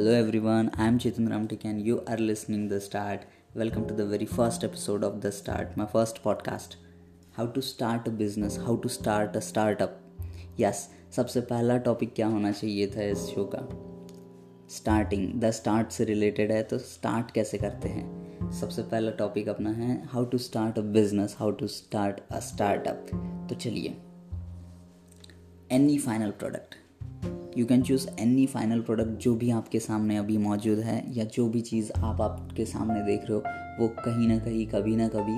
Hello every one I am Chetan Ramtik and you are listening the start welcome to the very first episode of the start my first podcast how to start a business how to start a startup yes सबसे पहला topic क्या होना चाहिए था इस show का? Starting the start से related है तो स्टार्ट कैसे करते हैं? सबसे पहला टॉपिक अपना है how to start a business how to start a startup तो चलिए any final product you can choose any final product जो भी आपके सामने अभी मौजूद है या जो भी चीज़ आप आपके सामने देख रहे हो, वो कहीं ना कहीं, कभी ना कभी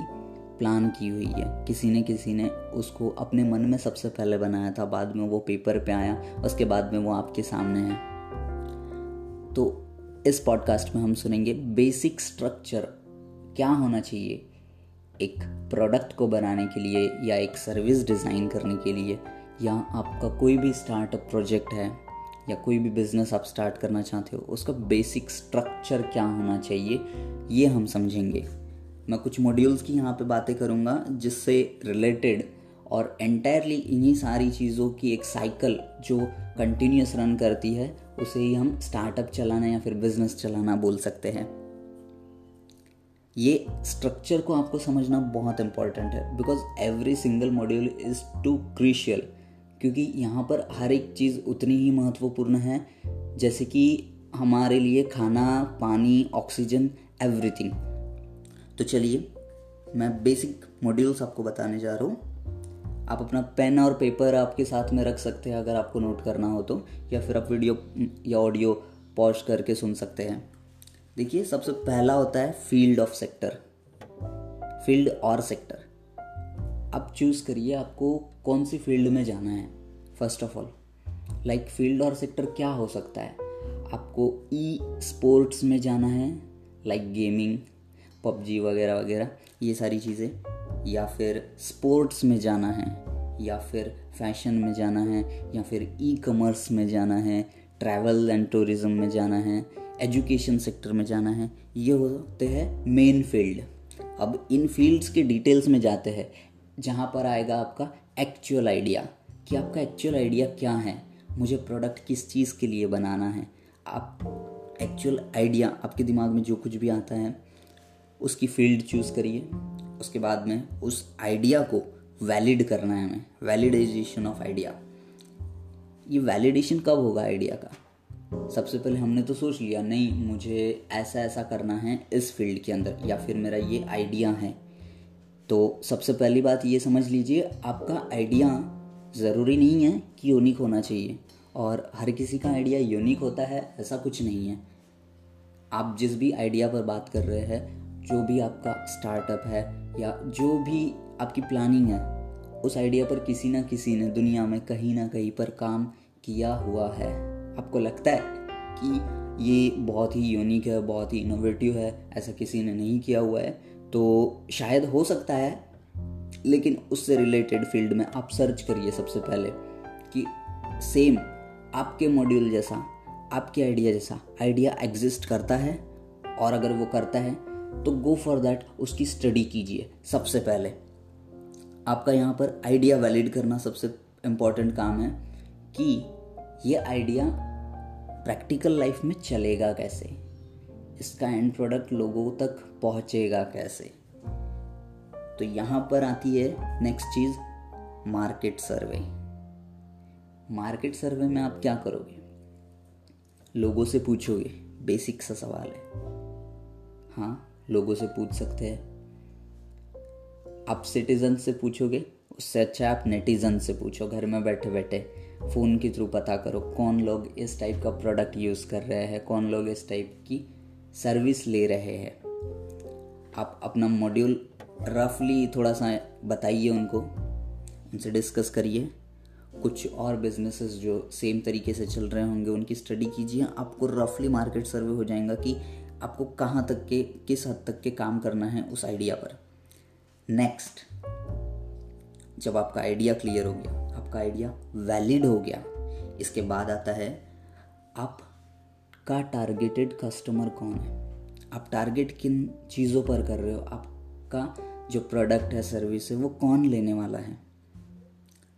प्लान की हुई है। किसी ने किसी ने उसको अपने मन में सबसे पहले बनाया था, बाद में वो पेपर पे आया, उसके बाद में वो आपके सामने है। तो इस पॉडकास्ट में हम सुनेंगे बेसिक स्ट्रक्चर क्या होना चाहिए एक प्रोडक्ट को बनाने के लिए या एक सर्विस डिज़ाइन करने के लिए। या आपका कोई भी स्टार्टअप प्रोजेक्ट है, या कोई भी बिज़नेस आप स्टार्ट करना चाहते हो, उसका बेसिक स्ट्रक्चर क्या होना चाहिए, ये हम समझेंगे। मैं कुछ मॉड्यूल्स की यहाँ पे बातें करूँगा, जिससे रिलेटेड और एंटायरली इन्हीं सारी चीज़ों की एक साइकिल जो कंटिन्यूस रन करती है, उसे ही हम स्टार्टअप चलाना या फिर बिज़नेस चलाना बोल सकते हैं। ये स्ट्रक्चर को आपको समझना बहुत इंपॉर्टेंट है because every single module is too crucial क्योंकि यहाँ पर हर एक चीज़ उतनी ही महत्वपूर्ण है, जैसे कि हमारे लिए खाना, पानी, ऑक्सीजन एवरीथिंग तो चलिए, मैं बेसिक मॉड्यूल्स आपको बताने जा रहा हूँ। आप अपना पेन और पेपर आपके साथ में रख सकते हैं, अगर आपको नोट करना हो तो या फिर आप वीडियो या ऑडियो पॉज करके सुन सकते हैं। देखिए, सबसे पहला होता है फ़ील्ड ऑफ़ सेक्टर फ़ील्ड और सेक्टर आप चूज़ करिए आपको कौन सी फ़ील्ड में जाना है first of all like field और सेक्टर क्या हो सकता है? आपको ई स्पोर्ट्स में जाना है लाइक गेमिंग पबजी वगैरह वगैरह, ये सारी चीज़ें। या फिर स्पोर्ट्स में जाना है, या फिर फ़ैशन में जाना है, या फिर ई कॉमर्स में जाना है ट्रैवल एंड टूरिज़्म में जाना है एजुकेशन सेक्टर में जाना है, ये होते हैं मेन फ़ील्ड अब इन फील्ड्स के डिटेल्स में जाते हैं, जहाँ पर आएगा आपका एक्चुअल आइडिया कि आपका एक्चुअल आइडिया क्या है? मुझे प्रोडक्ट किस चीज़ के लिए बनाना है? आप एक्चुअल आइडिया आपके दिमाग में जो कुछ भी आता है, उसकी फ़ील्ड चूज़ करिए। उसके बाद में उस आइडिया को वैलिड करना है हमें। वैलिडाइजेशन ऑफ़ आइडिया ये वैलिडेशन कब होगा आइडिया का? सबसे पहले हमने तो सोच लिया, नहीं, मुझे ऐसा ऐसा करना है इस फ़ील्ड के अंदर, या फिर मेरा ये आइडिया है। तो सबसे पहली बात ये समझ लीजिए, आपका आइडिया ज़रूरी नहीं है कि यूनिक होना चाहिए। और हर किसी का आइडिया यूनिक होता है, ऐसा कुछ नहीं है। आप जिस भी आइडिया पर बात कर रहे हैं, जो भी आपका स्टार्टअप है, या जो भी आपकी प्लानिंग है, उस आइडिया पर किसी ना किसी ने दुनिया में कहीं ना कहीं पर काम किया हुआ है। आपको लगता है कि ये बहुत ही यूनिक है, बहुत ही इनोवेटिव है, ऐसा किसी ने नहीं किया हुआ है? तो शायद हो सकता है, लेकिन उससे रिलेटेड फ़ील्ड में आप सर्च करिए सबसे पहले कि सेम आपके मॉड्यूल जैसा, आपके आइडिया जैसा आइडिया एग्जिस्ट करता है और अगर वो करता है तो गो फॉर दैट उसकी स्टडी कीजिए सबसे पहले। आपका यहाँ पर आइडिया वैलिड करना सबसे इंपॉर्टेंट काम है कि ये आइडिया प्रैक्टिकल लाइफ में चलेगा कैसे। इसका एंड प्रोडक्ट लोगों तक पहुंचेगा कैसे? तो यहाँ पर आती है नेक्स्ट चीज़ मार्केट सर्वे मार्केट सर्वे में आप क्या करोगे? लोगों से पूछोगे बेसिक सा सवाल है। हाँ लोगों से पूछ सकते हैं। आप सिटीजन से पूछोगे, उससे अच्छा आप नेटिजन से पूछो, घर में बैठे बैठे। फ़ोन के थ्रू पता करो, कौन लोग इस टाइप का प्रोडक्ट यूज़ कर रहे हैं, कौन लोग इस टाइप की सर्विस ले रहे हैं। आप अपना मॉड्यूल रफली थोड़ा सा बताइए उनको। उनसे डिस्कस करिए। कुछ और बिजनेसेस जो सेम तरीके से चल रहे होंगे, उनकी स्टडी कीजिए। आपको रफली मार्केट सर्वे हो जाएगा कि आपको कहाँ तक के, किस हद तक के काम करना है उस आइडिया पर। नेक्स्ट जब आपका आइडिया क्लियर हो गया, आपका आइडिया वैलिड हो गया, इसके बाद आता है, आप का टारगेटेड कस्टमर कौन है? आप टारगेट किन चीज़ों पर कर रहे हो? आपका जो प्रोडक्ट है सर्विस है, वो कौन लेने वाला है?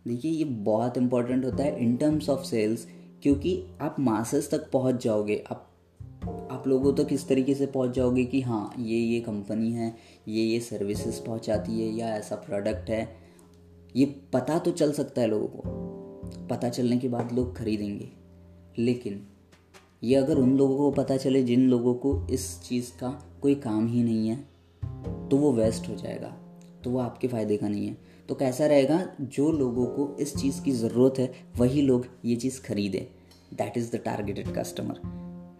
देखिए, ये बहुत इंपॉर्टेंट होता है इन टर्म्स ऑफ़ सेल्स क्योंकि आप मासेस तक पहुँच जाओगे। आप आप लोगों तक तो इस तरीके से पहुँच जाओगे कि हाँ ये ये कंपनी है, ये ये सर्विसेज़ पहुंचाती है या ऐसा प्रोडक्ट है। ये पता तो चल सकता है लोगों को। पता चलने के बाद लोग खरीदेंगे। लेकिन ये अगर उन लोगों को पता चले जिन लोगों को इस चीज़ का कोई काम ही नहीं है तो वो वेस्ट हो जाएगा तो वो आपके फ़ायदे का नहीं है। तो कैसा रहेगा, जो लोगों को इस चीज़ की ज़रूरत है, वही लोग ये चीज़ खरीदें। That is the targeted customer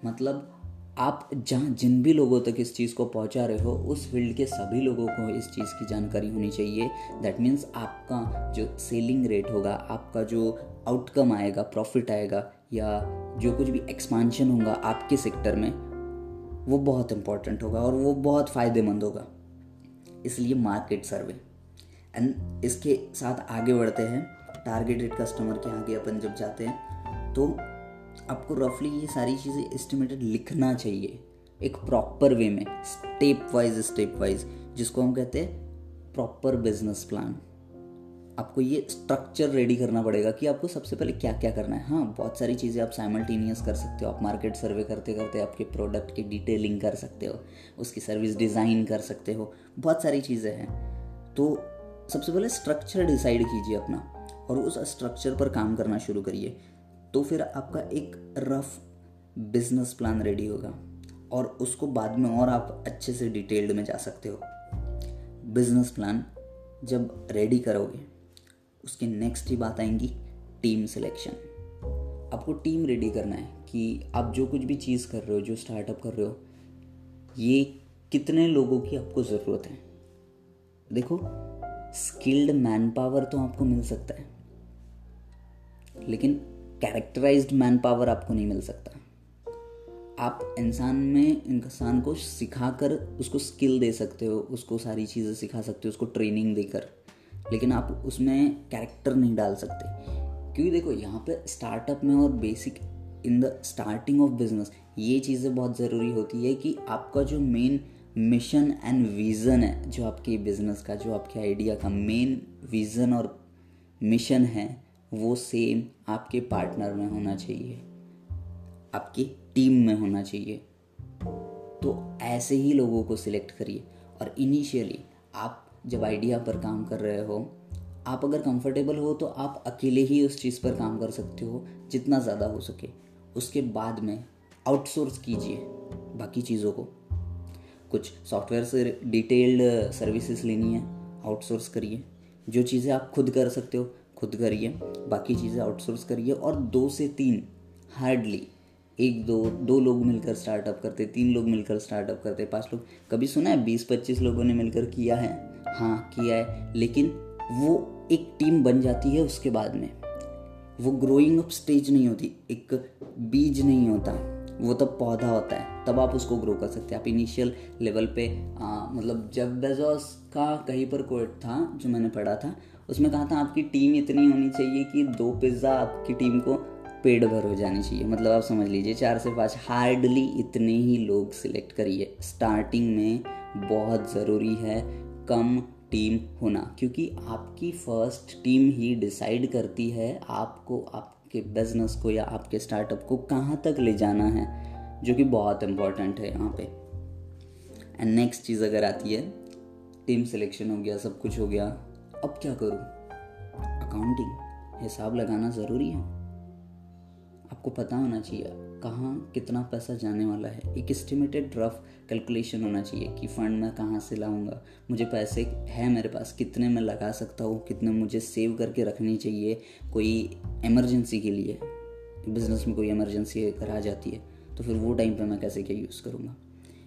मतलब आप जहाँ जिन भी लोगों तक इस चीज़ को पहुँचा रहे हो, उस फ़ील्ड के सभी लोगों को इस चीज़ की जानकारी होनी चाहिए। दैट मीन्स आपका जो सेलिंग रेट होगा, आपका जो आउटकम आएगा प्रॉफिट आएगा या जो कुछ भी एक्सपांशन होगा आपके सेक्टर में, वो बहुत इंपॉर्टेंट होगा और वो बहुत फ़ायदेमंद होगा। इसलिए मार्केट सर्वे एंड इसके साथ आगे बढ़ते हैं। टारगेटेड कस्टमर के आगे अपन जब जाते हैं तो आपको रफली ये सारी चीज़ें एस्टिमेटेड लिखना चाहिए। एक प्रॉपर वे में स्टेप वाइज स्टेप वाइज जिसको हम कहते हैं प्रॉपर बिज़नेस प्लान आपको ये स्ट्रक्चर रेडी करना पड़ेगा कि आपको सबसे पहले क्या क्या करना है। हाँ बहुत सारी चीज़ें आप साइमल्टेनियस कर सकते हो, आप मार्केट सर्वे करते करते आपके प्रोडक्ट की डिटेलिंग कर सकते हो, उसकी सर्विस डिज़ाइन कर सकते हो, बहुत सारी चीज़ें हैं। तो सबसे पहले स्ट्रक्चर डिसाइड कीजिए अपना और उस स्ट्रक्चर पर काम करना शुरू करिए। तो फिर आपका एक रफ बिज़नेस प्लान रेडी होगा और उसको बाद में और आप अच्छे से डिटेल्ड में जा सकते हो। बिज़नेस प्लान जब रेडी करोगे उसके नेक्स्ट ही बात आएँगी टीम सिलेक्शन आपको टीम रेडी करना है कि आप जो कुछ भी चीज़ कर रहे हो, जो स्टार्टअप कर रहे हो, ये कितने लोगों की आपको ज़रूरत है? देखो स्किल्ड मैन पावर तो आपको मिल सकता है, लेकिन कैरेक्टराइज्ड मैन पावर आपको नहीं मिल सकता। आप इंसान में, इंसान को सिखाकर उसको स्किल दे सकते हो, उसको सारी चीज़ें सिखा सकते हो, उसको ट्रेनिंग देकर। लेकिन आप उसमें कैरेक्टर नहीं डाल सकते। क्योंकि देखो, यहाँ पे स्टार्टअप में और basic in the starting of business ये चीज़ें बहुत ज़रूरी होती है कि आपका जो मेन मिशन एंड विज़न है, जो आपके बिज़नेस का, जो आपके आइडिया का मेन विज़न और मिशन है, वो सेम आपके पार्टनर में होना चाहिए। आपकी टीम में होना चाहिए। तो ऐसे ही लोगों को सिलेक्ट करिए। और इनिशियली आप जब आइडिया पर काम कर रहे हो, आप अगर कंफर्टेबल हो तो आप अकेले ही उस चीज़ पर काम कर सकते हो, जितना ज़्यादा हो सके। उसके बाद में आउटसोर्स कीजिए बाकी चीज़ों को। कुछ सॉफ्टवेयर से डिटेल्ड सर्विसेज़ लेनी है आउटसोर्स करिए। जो चीज़ें आप खुद कर सकते हो, खुद करिए, बाकी चीज़ें आउटसोर्स करिए और दो से तीन हार्डली एक, दो दो लोग मिलकर स्टार्टअप करते, तीन लोग मिलकर स्टार्टअप करते, पाँच लोग। कभी सुना है बीस पच्चीस लोगों ने मिलकर किया है? हाँ किया है। लेकिन वो एक टीम बन जाती है उसके बाद में। वो ग्रोइंग अप स्टेज नहीं होती एक बीज नहीं होता। वो तब पौधा होता है तब आप उसको ग्रो कर सकते हैं। आप इनिशियल लेवल पे आ, मतलब जब बेजोस का कहीं पर कोर्ट था जो मैंने पढ़ा था उसमें कहा था आपकी टीम इतनी होनी चाहिए कि दो पिज़्ज़ा आपकी टीम को पेट भर हो जानी चाहिए। मतलब आप समझ लीजिए चार से पाँच हार्डली इतने ही लोग सिलेक्ट करिए। स्टार्टिंग में बहुत ज़रूरी है कम टीम होना, क्योंकि आपकी फ़र्स्ट टीम ही डिसाइड करती है आपको, आपके बिज़नेस को या आपके स्टार्टअप को कहाँ तक ले जाना है, जो कि बहुत इंपॉर्टेंट है यहाँ पे। एंड नेक्स्ट चीज़ अगर आती है टीम सिलेक्शन हो गया, सब कुछ हो गया, अब क्या करूँ? अकाउंटिंग हिसाब लगाना ज़रूरी है। आपको पता होना चाहिए कहाँ कितना पैसा जाने वाला है। एक एस्टिमेटेड रफ कैलकुलेशन होना चाहिए कि फ़ंड मैं कहाँ से लाऊँगा? मुझे पैसे है मेरे पास, कितने मैं लगा सकता हूँ? कितने मुझे सेव करके रखनी चाहिए कोई इमरजेंसी के लिए? बिज़नेस में कोई इमरजेंसी अगर आ जाती है तो फिर वो टाइम पे मैं कैसे क्या यूज़ करूँगा?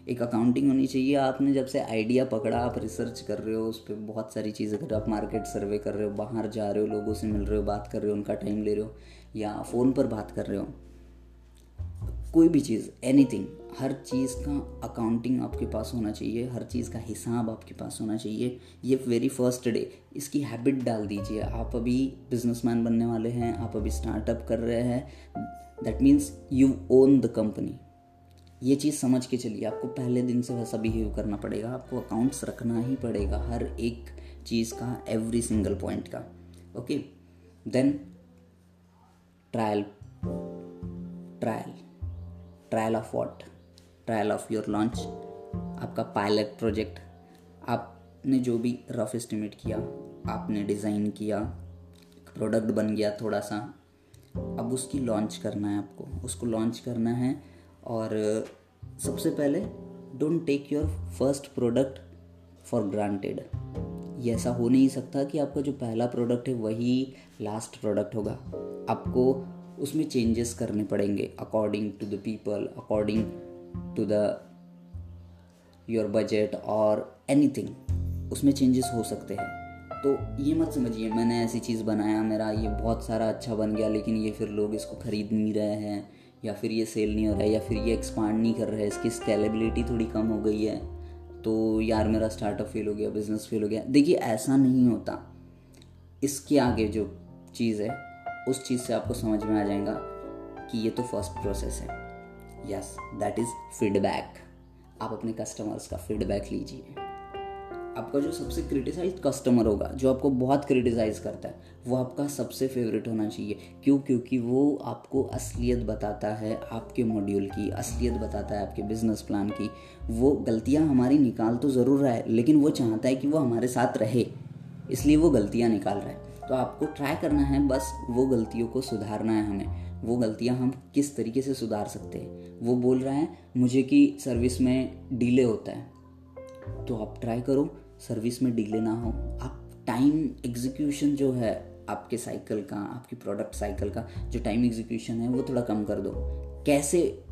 एक अकाउंटिंग होनी चाहिए। आपने जब से आइडिया पकड़ा, आप रिसर्च कर रहे हो, उस पर बहुत सारी चीज़ें कर रहे हो, आप मार्केट सर्वे कर रहे हो, बाहर जा रहे हो, लोगों से मिल रहे हो, बात कर रहे हो, उनका टाइम ले रहे हो, या फ़ोन पर बात कर रहे हो, कोई भी चीज़ एनीथिंग हर चीज़ का अकाउंटिंग आपके पास होना चाहिए, हर चीज़ का हिसाब आपके पास होना चाहिए। ये वेरी फ़र्स्ट डे इसकी हैबिट डाल दीजिए। आप अभी बिजनेसमैन बनने वाले हैं, आप अभी स्टार्टअप कर रहे हैं that means you own the company ये चीज़ समझ के चलिए, आपको पहले दिन से वैसा बिहेव करना पड़ेगा। आपको अकाउंट्स रखना ही पड़ेगा, हर एक चीज़ का एवरी सिंगल पॉइंट का। Okay then trial trial trial of what trial of your launch आपका पायलट प्रोजेक्ट आपने जो भी रफ एस्टिमेट किया, आपने डिज़ाइन किया प्रोडक्ट बन गया थोड़ा सा अब उसकी लॉन्च करना है आपको। उसको लॉन्च करना है और, सबसे पहले don't take your first product for granted ये ऐसा हो नहीं सकता कि आपका जो पहला प्रोडक्ट है वही लास्ट प्रोडक्ट होगा। आपको उसमें चेंजेस करने पड़ेंगे according to the people according to the your budget और एनीथिंग उसमें चेंजेस हो सकते हैं। तो ये मत समझिए, मैंने ऐसी चीज़ बनाया, मेरा ये बहुत सारा अच्छा बन गया, लेकिन ये फिर लोग इसको ख़रीद नहीं रहे हैं, या फिर ये सेल नहीं हो रहा है, या फिर ये एक्सपांड नहीं कर रहे हैं, इसकी स्केलेबिलिटी थोड़ी कम हो गई है। तो यार, मेरा स्टार्टअप फेल हो गया बिज़नेस फेल हो गया। देखिए, ऐसा नहीं होता। इसके आगे जो चीज़ है, उस चीज़ से आपको समझ में आ जाएगा कि ये तो फ़र्स्ट प्रोसेस है। यस दैट इज़ फीडबैक आप अपने कस्टमर्स का फीडबैक लीजिए। आपका जो सबसे क्रिटिसाइज कस्टमर होगा, जो आपको बहुत क्रिटिसाइज करता है, वो आपका सबसे फेवरेट होना चाहिए। क्यों? क्योंकि वो आपको असलियत बताता है आपके मॉड्यूल की, असलियत बताता है आपके बिज़नेस प्लान की। वो गलतियाँ हमारी निकाल तो ज़रूर रहा है, लेकिन वो चाहता है कि वो हमारे साथ रहे। इसलिए वो गलतियाँ निकाल रहा है। तो आपको ट्राई करना है, बस वो गलतियों को सुधारना है हमें। वो गलतियाँ हम किस तरीके से सुधार सकते हैं? वो बोल रहा है, मुझे कि सर्विस में डिले होता है। तो आप ट्राई करो सर्विस में डिले ना हो। आप टाइम एग्जीक्यूशन जो है आपके साइकिल का, आपकी प्रोडक्ट साइकिल का, जो टाइम एग्जीक्यूशन है, वो थोड़ा कम कर दो। कैसे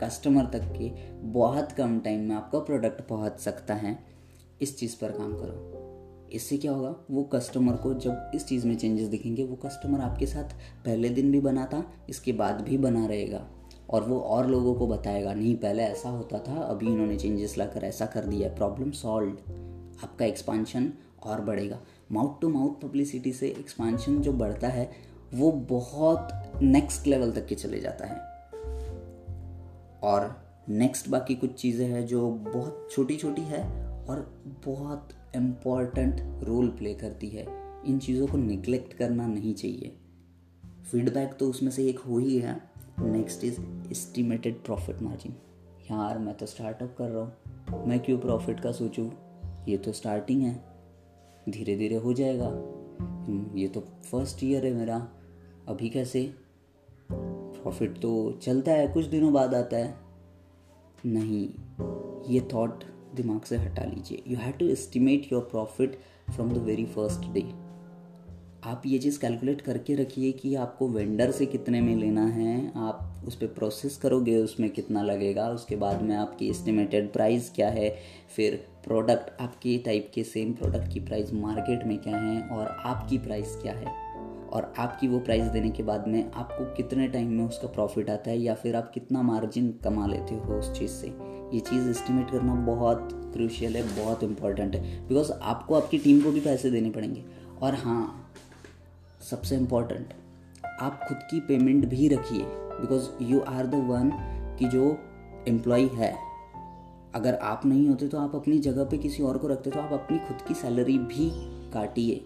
कस्टमर तक के बहुत कम टाइम में आपका प्रोडक्ट पहुँच सकता है, इस चीज़ पर काम करो। इससे क्या होगा? वो कस्टमर को जब इस चीज़ में चेंजेस दिखेंगे, वो कस्टमर आपके साथ पहले दिन भी बना था, इसके बाद भी बना रहेगा। और वो और लोगों को बताएगा, नहीं, पहले ऐसा होता था, अभी इन्होंने चेंजेस लाकर ऐसा कर दिया प्रॉब्लम सॉल्व आपका एक्सपांशन और बढ़ेगा। माउथ टू माउथ पब्लिसिटी से एक्सपांशन जो बढ़ता है, वो बहुत नेक्स्ट लेवल तक के चले जाता है। और नेक्स्ट बाकी कुछ चीज़ें हैं जो बहुत छोटी छोटी है और बहुत इंपॉर्टेंट रोल प्ले करती है। इन चीज़ों को निगलेक्ट करना नहीं चाहिए। फीडबैक तो उसमें से एक हो ही है। Next is estimated profit margin यार मैं तो स्टार्टअप कर रहा हूँ। मैं क्यों प्रॉफिट का सोचूँ? ये तो स्टार्टिंग है। धीरे धीरे हो जाएगा। हम्म, ये तो फ़र्स्ट ईयर है मेरा। अभी कैसे? प्रॉफिट तो चलता है कुछ दिनों बाद आता है। नहीं ये थॉट दिमाग से हटा लीजिए। You have to estimate your profit from the very first day आप ये चीज़ कैलकुलेट करके रखिए कि आपको वेंडर से कितने में लेना है, आप उस पर प्रोसेस करोगे, उसमें कितना लगेगा, उसके बाद में आपकी एस्टिमेटेड प्राइस क्या है, फिर प्रोडक्ट आपके टाइप के सेम प्रोडक्ट की प्राइस मार्केट में क्या है और आपकी प्राइस क्या है। और आपकी वो प्राइस देने के बाद में आपको कितने टाइम में उसका प्रॉफिट आता है या फिर आप कितना मार्जिन कमा लेते हो उस चीज़ से। ये चीज़ एस्टिमेट करना बहुत क्रूशियल है, बहुत इंपॉर्टेंट है। बिकॉज़ आपको आपकी टीम को भी पैसे देने पड़ेंगे। और हाँ सबसे इंपॉर्टेंट आप खुद की पेमेंट भी रखिए। Because you are the one की जो एम्प्लॉय है। अगर आप नहीं होते तो आप अपनी जगह पे किसी और को रखते तो आप अपनी खुद की सैलरी भी काटिए।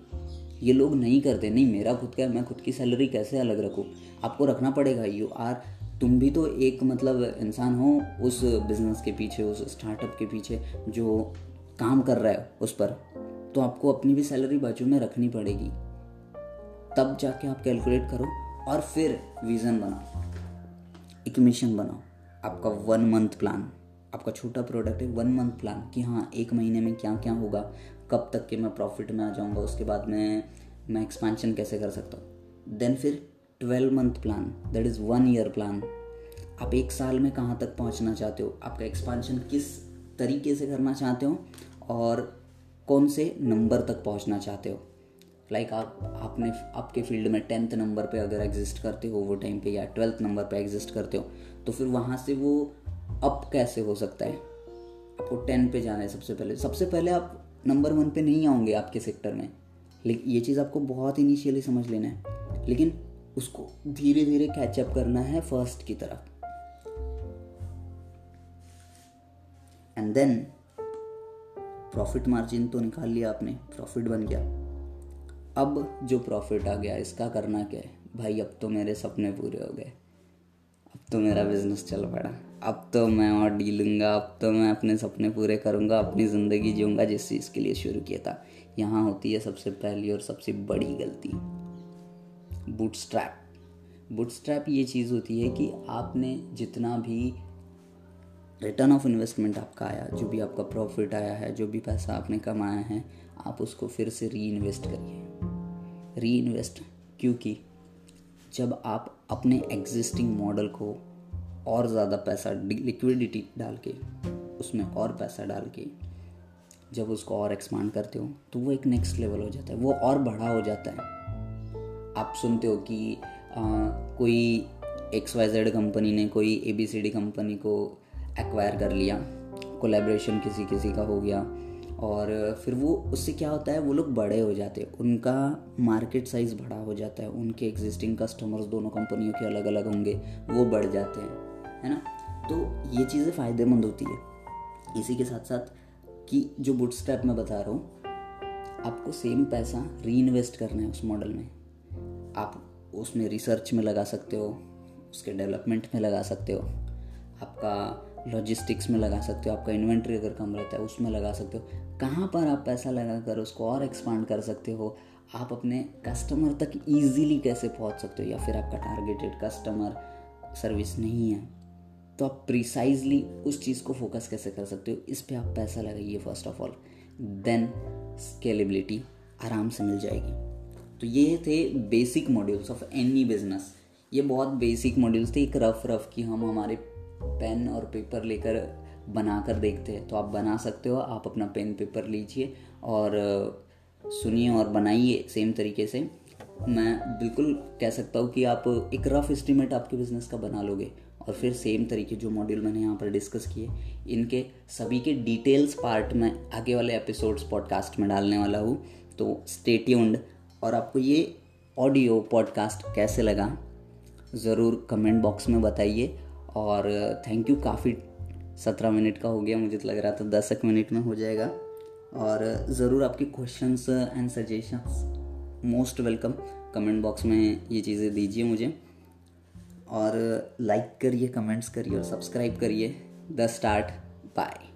ये लोग नहीं करते। नहीं, मेरा खुद का मैं खुद की सैलरी कैसे अलग रखूँ? आपको रखना पड़ेगा। यू आर तुम भी तो एक मतलब इंसान हो उस बिज़नेस के पीछे, उस स्टार्टअप के पीछे जो काम कर रहा है उस पर। तो आपको अपनी भी सैलरी बाजू में रखनी पड़ेगी। तब जाके आप कैलकुलेट करो और फिर विज़न बनाओ। एक मिशन बनाओ। आपका वन मंथ प्लान आपका छोटा प्रोडक्ट है वन मंथ प्लान कि हाँ एक महीने में क्या क्या होगा, कब तक के मैं प्रॉफिट में आ जाऊँगा, उसके बाद में, मैं एक्सपेंशन कैसे कर सकता हूँ। देन फिर twelve month plan that is one year plan आप एक साल में कहाँ तक पहुँचना चाहते हो? आपका एक्सपेंशन किस तरीके से करना चाहते हो? और कौन से नंबर तक पहुँचना चाहते हो? लाइक like आप, आपने, आपके फ़ील्ड में टेंथ नंबर पे अगर एग्जिस्ट करते हो, वो टाइम पे या ट्वेल्थ नंबर पे एग्जिस्ट करते हो तो फिर वहाँ से वो अप कैसे हो सकता है? आपको टेन पे जाना है सबसे पहले। सबसे पहले आप नंबर वन पे नहीं आओगे आपके सेक्टर में। लेकिन ये चीज़ आपको बहुत इनिशियली समझ लेना है। लेकिन उसको धीरे धीरे कैचअप करना है फ़र्स्ट की तरफ़। एंड देन प्रॉफिट मार्जिन तो निकाल लिया आपने प्रॉफिट बन गया। अब जो प्रॉफिट आ गया, इसका करना क्या है? भाई, अब तो मेरे सपने पूरे हो गए। अब तो मेरा बिज़नेस चल पड़ा। अब तो मैं और डीलूँगा अब तो मैं अपने सपने पूरे करूँगा, अपनी ज़िंदगी जीऊँगा जिस चीज़ के लिए शुरू किया था। यहाँ होती है सबसे पहली और सबसे बड़ी गलती। बूट स्ट्रैप बूट स्ट्रैप ये चीज़ होती है कि आपने जितना भी रिटर्न ऑफ़ इन्वेस्टमेंट आपका आया, जो भी आपका प्रॉफिट आया है, जो भी पैसा आपने कमाया है, आप उसको फिर से री इन्वेस्ट करिए। री इन्वेस्ट क्योंकि जब आप अपने एग्जिस्टिंग मॉडल को और ज़्यादा पैसा लिक्विडिटी डाल के, उसमें और पैसा डाल के जब उसको और एक्सपांड करते हो तो वो एक नेक्स्ट लेवल हो जाता है, वो और बड़ा हो जाता है। आप सुनते हो कि आ, कोई एक्स वाई जेड कंपनी ने कोई A B C D company को एक्वायर कर लिया कोलेब्रेशन किसी किसी का हो गया और फिर वो उससे क्या होता है वो लोग बड़े हो जाते हैं उनका मार्केट साइज़ बड़ा हो जाता है उनके एग्जिस्टिंग कस्टमर्स दोनों कंपनियों के अलग अलग होंगे वो बढ़ जाते हैं है ना? तो ये चीज़ें फ़ायदेमंद होती है। इसी के साथ साथ कि जो बुट स्टेप मैं बता रहा हूँ आपको सेम पैसा री इन्वेस्ट करना है उस मॉडल में। आप उसमें रिसर्च में लगा सकते हो, उसके डेवलपमेंट में लगा सकते हो, आपका लॉजिस्टिक्स में लगा सकते हो, आपका इन्वेंट्री अगर कम रहता है, उसमें लगा सकते हो। कहाँ पर आप पैसा लगा कर उसको और एक्सपांड कर सकते हो, आप अपने कस्टमर तक ईजीली कैसे पहुँच सकते हो, या फिर आपका टारगेटेड कस्टमर सर्विस नहीं है तो आप प्रिसाइजली उस चीज़ को फोकस कैसे कर सकते हो, इस पर आप पैसा लगाइए first of all then scalability आराम से मिल जाएगी। तो ये थे basic modules of any business ये बहुत बेसिक मॉड्यूल्स थे, एक रफ रफ की हम हमारे पेन और पेपर लेकर बना कर देखते हैं। तो आप बना सकते हो, आप अपना पेन पेपर लीजिए और सुनिए और बनाइए सेम तरीके से। मैं बिल्कुल कह सकता हूँ कि आप एक रफ एस्टिमेट आपके बिज़नेस का बना लोगे और फिर सेम तरीके जो मॉड्यूल मैंने यहाँ पर डिस्कस किए, इनके सभी के डिटेल्स पार्ट में आगे वाले एपिसोड्स पॉडकास्ट में डालने वाला हूँ। तो स्टेट्यून्ड और आपको ये ऑडियो पॉडकास्ट कैसे लगा, ज़रूर कमेंट बॉक्स में बताइए। और थैंक यू काफ़ी सत्रह मिनट का हो गया, मुझे तो लग रहा था दस एक मिनट में हो जाएगा। और ज़रूर आपके questions and suggestions most welcome comment box में ये चीज़ें दीजिए मुझे। और लाइक करिए कमेंट्स करिए और सब्सक्राइब करिए। The start by